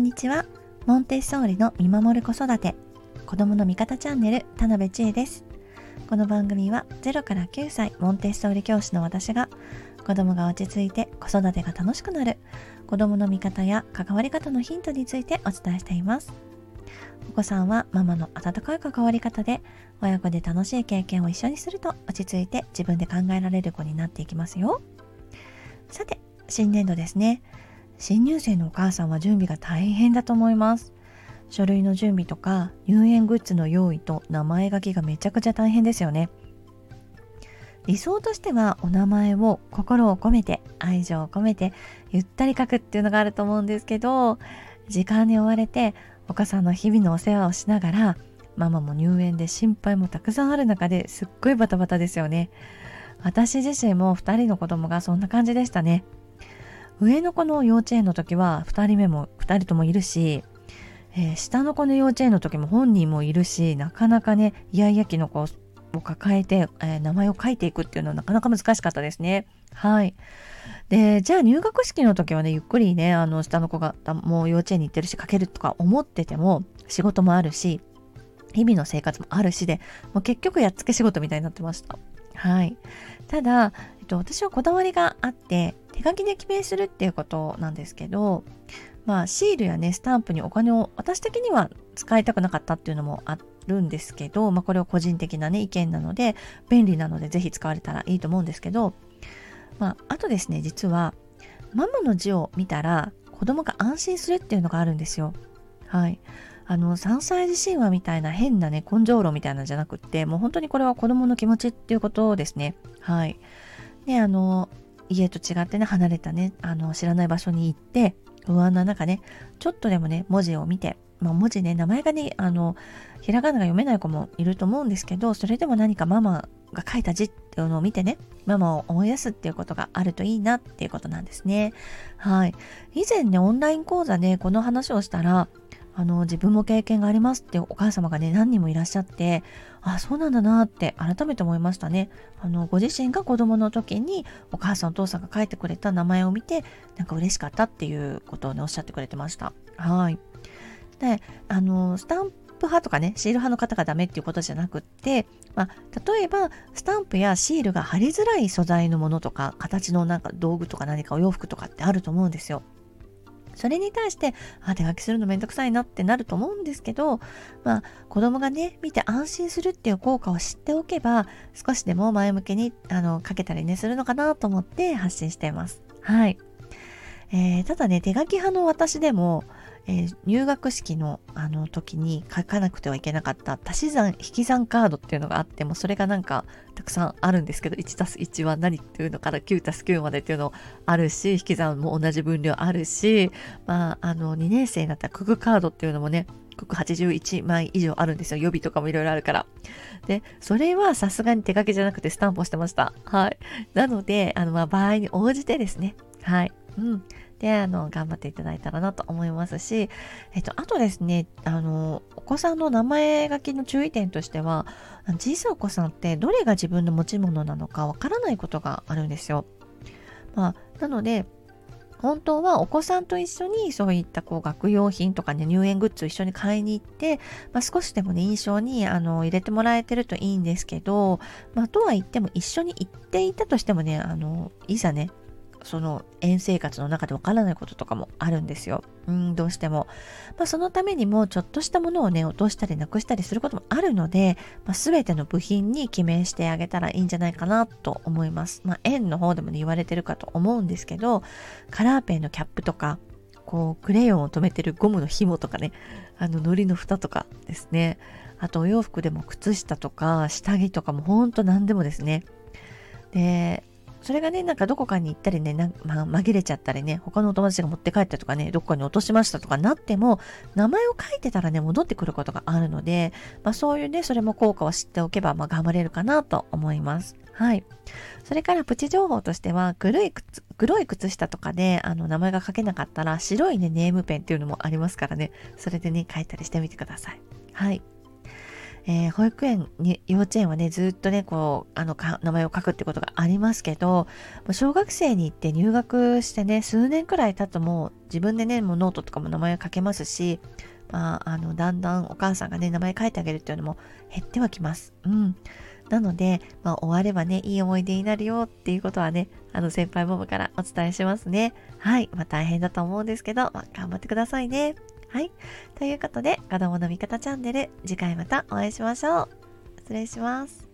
んにちは。モンテッソーリの見守る子育て。子供の味方チャンネル田辺千恵です。この番組は0から9歳モンテッソーリ教師の私が子供が落ち着いて子育てが楽しくなる子供の見方や関わり方のヒントについてお伝えしています。お子さんはママの温かい関わり方で親子で楽しい経験を一緒にすると落ち着いて自分で考えられる子になっていきますよ。さて新年度ですね。新入生のお母さんは準備が大変だと思います。書類の準備とか入園グッズの用意と名前書きがめちゃくちゃ大変ですよね。理想としてはお名前を心を込めて愛情を込めてゆったり書くっていうのがあると思うんですけど時間に追われてお母さんの日々のお世話をしながらママも入園で心配もたくさんある中ですっごいバタバタですよね。私自身も2人の子供がそんな感じでしたね。上の子の幼稚園の時は2人目も2人ともいるし、えー、下の子の幼稚園の時も本人もいるしなかなかねイヤイヤ期の子を抱えて、えー、名前を書いていくっていうのはなかなか難しかったですね。はい。で、じゃあ入学式の時はね、ゆっくりね、あの、下の子がもう幼稚園に行ってるし、書けるとか思ってても、仕事もあるし、日々の生活もあるしで、もう結局やっつけ仕事みたいになってました。はい。ただ、えっと、私はこだわりがあって、手書きで記名するっていうことなんですけど、まあ、シールやね、スタンプにお金を私的には使いたくなかったっていうのもあるんですけど、まあ、これは個人的なね、意見なので、便利なのでぜひ使われたらいいと思うんですけど、まあ、あとですね、実は、ママの字を見たら子供が安心するっていうのがあるんですよ。はい。あの、3歳児神話みたいな変なね、根性論みたいなんじゃなくって、もう本当にこれは子供の気持ちっていうことですね。はい。で、あの、家と違ってね、離れたね、あの、知らない場所に行って、不安な中ね、ちょっとでもね、文字を見て、まあ、文字ね、名前がね、あの、ひらがなが読めない子もいると思うんですけど、それでも何かママが書いた字っていうのを見てね、ママを思い出すっていうことがあるといいなっていうことなんですね。はい。以前ね、オンライン講座でこの話をしたら、あの、自分も経験がありますってお母様がね、何人もいらっしゃって、あ、そうなんだなって改めて思いましたね。あの、ご自身が子供の時にお母さんお父さんが書いてくれた名前を見て、なんか嬉しかったっていうことをね、おっしゃってくれてました。はい。で、あの、スタンプ派とかね、シール派の方がダメっていうことじゃなくって、まあ、例えば、スタンプやシールが貼りづらい素材のものとか、形のなんか道具とか何かお洋服とかってあると思うんですよ。それに対して、あ、手書きするのめんどくさいなってなると思うんですけど、まあ、子供がね、見て安心するっていう効果を知っておけば、少しでも前向きに、あの、書けたりね、するのかなと思って発信しています。はい。えー、ただね、手書き派の私でも、えー、入学式のあの時に書かなくてはいけなかった足し算引き算カードっていうのがあってもそれがなんかたくさんあるんですけど 1+1 は何っていうのから 9+9 までっていうのあるし引き算も同じ分量あるしまああの2年生になったら九九カードっていうのもね九九81枚以上あるんですよ。予備とかもいろいろあるから。でそれはさすがに手書きじゃなくてスタンプをしてました。はい。なのであのまあ場合に応じてですね。はい。うん。で、あの、頑張っていただいたらなと思いますし、えっと、あとですね、あの、お子さんの名前書きの注意点としては、小さいお子さんってどれが自分の持ち物なのかわからないことがあるんですよ。まあ、なので、本当はお子さんと一緒にそういったこう学用品とかね、入園グッズを一緒に買いに行って、まあ、少しでもね、印象にあの入れてもらえてるといいんですけど、まあ、とは言っても一緒に行っていたとしてもね、あの、いざね、その園生活の中でわからないこととかもあるんですよ。うん、どうしても。まあ、そのためにもちょっとしたものをね、落としたりなくしたりすることもあるので、まあ、全ての部品に記名してあげたらいいんじゃないかなと思います。まあ、園の方でもね、言われてるかと思うんですけど、カラーペンのキャップとか、こう、クレヨンを留めてるゴムの紐とかね、あの、糊の蓋とかですね。あと、お洋服でも靴下とか、下着とかもほんと何でもですね。で、それがね、なんかどこかに行ったりね、なま、紛れちゃったりね、他のお友達が持って帰ったとかね、どこかに落としましたとかなっても、名前を書いてたらね、戻ってくることがあるので、まあそういうね、それも効果を知っておけば、まあ頑張れるかなと思います。はい。それからプチ情報としては、黒い靴、黒い靴下とかで、あの、名前が書けなかったら、白いね、ネームペンっていうのもありますからね、それでね、書いたりしてみてください。はい。えー、保育園に、幼稚園はね、ずっとね、こう、あの、名前を書くってことがありますけど、小学生に行って入学してね、数年くらい経つともう自分でね、もうノートとかも名前を書けますし、まあ、あの、だんだんお母さんがね、名前書いてあげるっていうのも減ってはきます。うん。なので、まあ、終わればね、いい思い出になるよっていうことはね、あの、先輩ママからお伝えしますね。はい。まあ、大変だと思うんですけど、まあ、頑張ってくださいね。はい。ということで、子供の味方チャンネル、次回またお会いしましょう。失礼します。